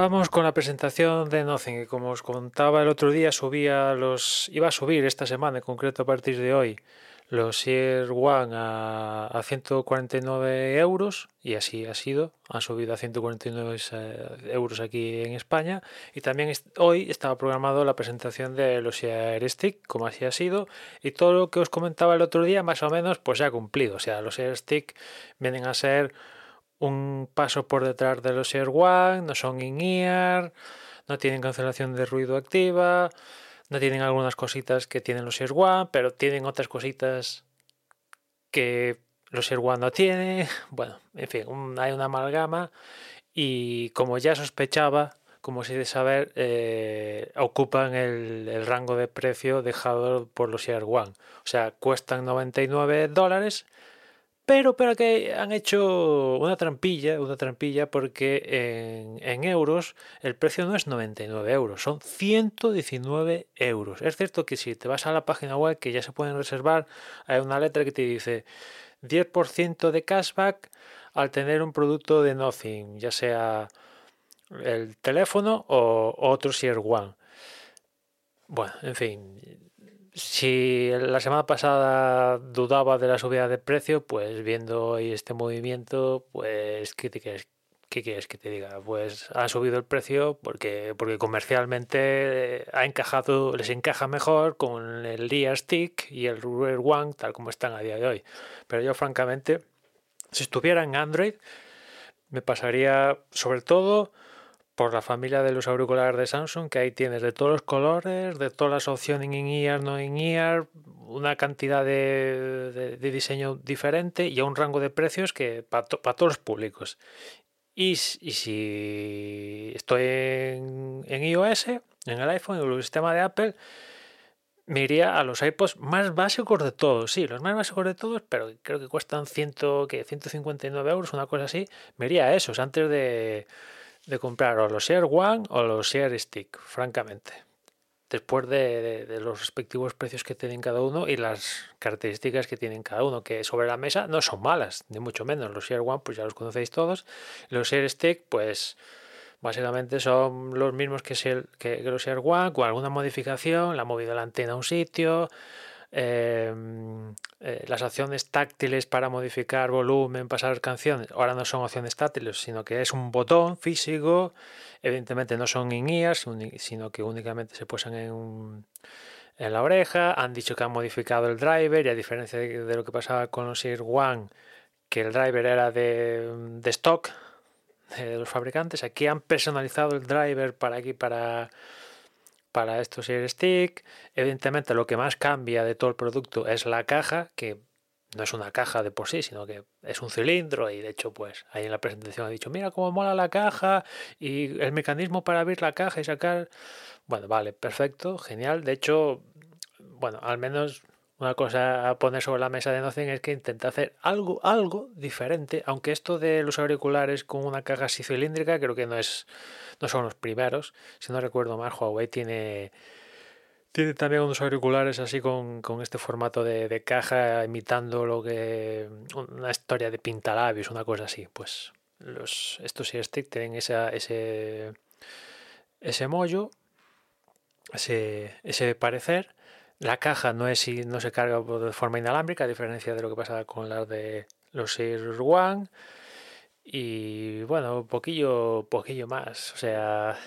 Vamos con la presentación de Nothing, que como os contaba el otro día, subía los, iba a subir esta semana, en concreto a partir de hoy, los Air One a, a 149 euros, y así ha sido, han subido a 149 eh, euros aquí en España, y también hoy estaba programado la presentación de los Air Stick, como así ha sido, y todo lo que os comentaba el otro día, más o menos, pues se ha cumplido, o sea, los Air Stick vienen a ser un paso por detrás de los Air One, no son in-ear, no tienen cancelación de ruido activa, no tienen algunas cositas que tienen los Air One, pero tienen otras cositas que los Air One no tienen. Bueno, en fin, hay una amalgama y como ya sospechaba, como si de saber, eh, ocupan el, el, rango de precio dejado por los Air One. O sea, cuestan 99 dólares pero, pero que han hecho una trampilla, una trampilla porque en, euros el precio no es 99 euros, son 119 euros. Es cierto que si te vas a la página web que ya se pueden reservar, hay una letra que te dice 10% de cashback al tener un producto de Nothing, ya sea el teléfono o otro Share One. Bueno, en fin, si la semana pasada dudaba de la subida de precio, pues viendo hoy este movimiento, pues ¿qué, te quieres, ¿qué quieres que te diga? Pues ha subido el precio porque, porque comercialmente ha encajado, les encaja mejor con el Gear Stick y el Rare One tal como están a día de hoy. Pero yo francamente, si estuviera en Android, me pasaría sobre todo por la familia de los auriculares de Samsung, que ahí tienes de todos los colores, de todas las opciones en ear, no en ear, una cantidad de, diseño diferente y a un rango de precios que para, todos los públicos. Y, si estoy en, iOS, en el iPhone, en el sistema de Apple, me iría a los iPods más básicos de todos. Sí, los más básicos de todos, pero creo que cuestan 100, que 159 euros, una cosa así. Me iría a esos antes de de comprar o los Air One o los Air Stick, francamente. Después de, los respectivos precios que tienen cada uno y las características que tienen cada uno, que sobre la mesa no son malas, ni mucho menos. Los Air One, pues ya los conocéis todos. Los Air Stick, pues básicamente son los mismos que, que los Air One, con alguna modificación, la movida la antena a un sitio, Em, eh, las opciones táctiles para modificar volumen, pasar canciones, ahora no son opciones táctiles, sino que es un botón físico. Evidentemente no son in-ears, sino que únicamente se puesan en, en la oreja. Han dicho que han modificado el driver y a diferencia de, lo que pasaba con los Ear One, que el driver era de, de stock de los fabricantes, aquí han personalizado el driver para aquí, para para estos Air Stick. Evidentemente lo que más cambia de todo el producto es la caja, que no es una caja de por sí, sino que es un cilindro y de hecho pues ahí en la presentación ha dicho, mira cómo mola la caja y el mecanismo para abrir la caja y sacar... Bueno, vale, perfecto, genial. De hecho, bueno, al menos una cosa a poner sobre la mesa de Nothing es que intenta hacer algo, algo diferente, aunque esto de los auriculares con una caja así cilíndrica creo que no es no son los primeros. Si no recuerdo mal, Huawei tiene, tiene también unos auriculares así con, este formato de, caja, imitando lo que. una historia de pintalabios, una cosa así. Pues los, estos Stick tienen esa, ese, ese mollo, ese, ese parecer. La caja no, es, no se carga de forma inalámbrica, a diferencia de lo que pasa con las de los Air One. Y bueno, poquillo, poquillo más. O sea,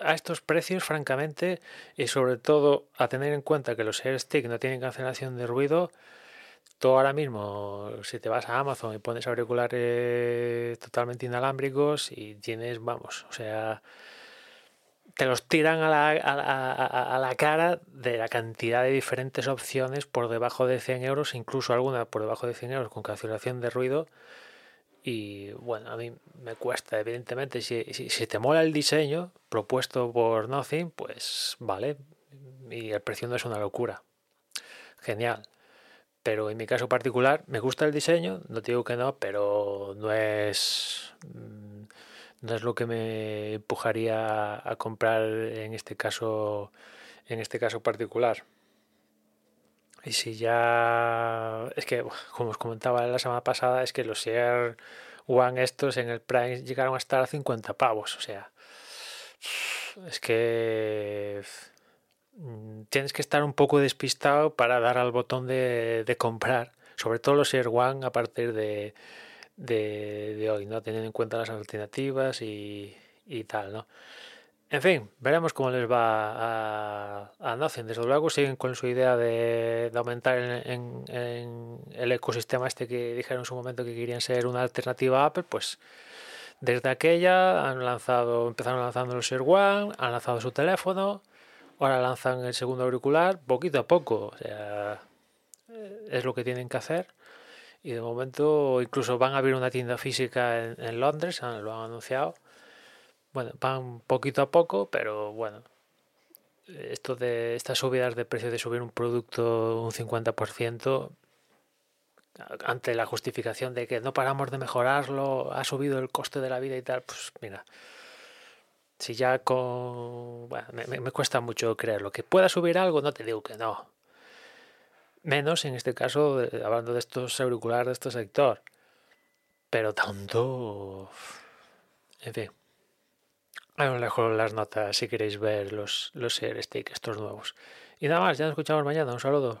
a estos precios, francamente, y sobre todo a tener en cuenta que los AirStick no tienen cancelación de ruido, tú ahora mismo, si te vas a Amazon y pones auriculares totalmente inalámbricos y tienes, vamos, o sea, te los tiran a la, a, la, cara de la cantidad de diferentes opciones por debajo de 100 euros, incluso alguna por debajo de 100 euros con cancelación de ruido. Y bueno, a mí me cuesta, evidentemente, si, si, te mola el diseño propuesto por Nothing, pues vale, y el precio no es una locura. Genial. Pero en mi caso particular me gusta el diseño, no digo que no, pero no es no es lo que me empujaría a comprar en este caso en este caso particular. Y si ya es que como os comentaba la semana pasada es que los Air One estos en el Prime llegaron a estar a 50 pavos, o sea, es que Mm, tienes que estar un poco despistado para dar al botón de, comprar, sobre todo los Air One a partir de, de, hoy, ¿no? Teniendo en cuenta las alternativas y, tal, ¿no? En fin, veremos cómo les va a, a. Desde luego siguen con su idea de, aumentar en, el ecosistema este que dijeron en su momento que querían ser una alternativa a Apple, pues desde aquella han lanzado, empezaron lanzando los Air One, han lanzado su teléfono, Ahora lanzan el segundo auricular poquito a poco. O sea, eh, es lo que tienen que hacer. Y de momento incluso van a abrir una tienda física en, Londres, lo han anunciado. Bueno, van poquito a poco, pero bueno. Esto de estas subidas de precio de subir un producto un 50% ante la justificación de que no paramos de mejorarlo, ha subido el coste de la vida y tal, pues mira, si ya con... Bueno, me, cuesta mucho creerlo. Que pueda subir algo, no te digo que no. Menos en este caso, hablando de estos auriculares de este sector. Pero tanto... En fin. Ahí os dejo las notas si queréis ver los, los Stick, estos nuevos. Y nada más, ya nos escuchamos mañana. Un saludo.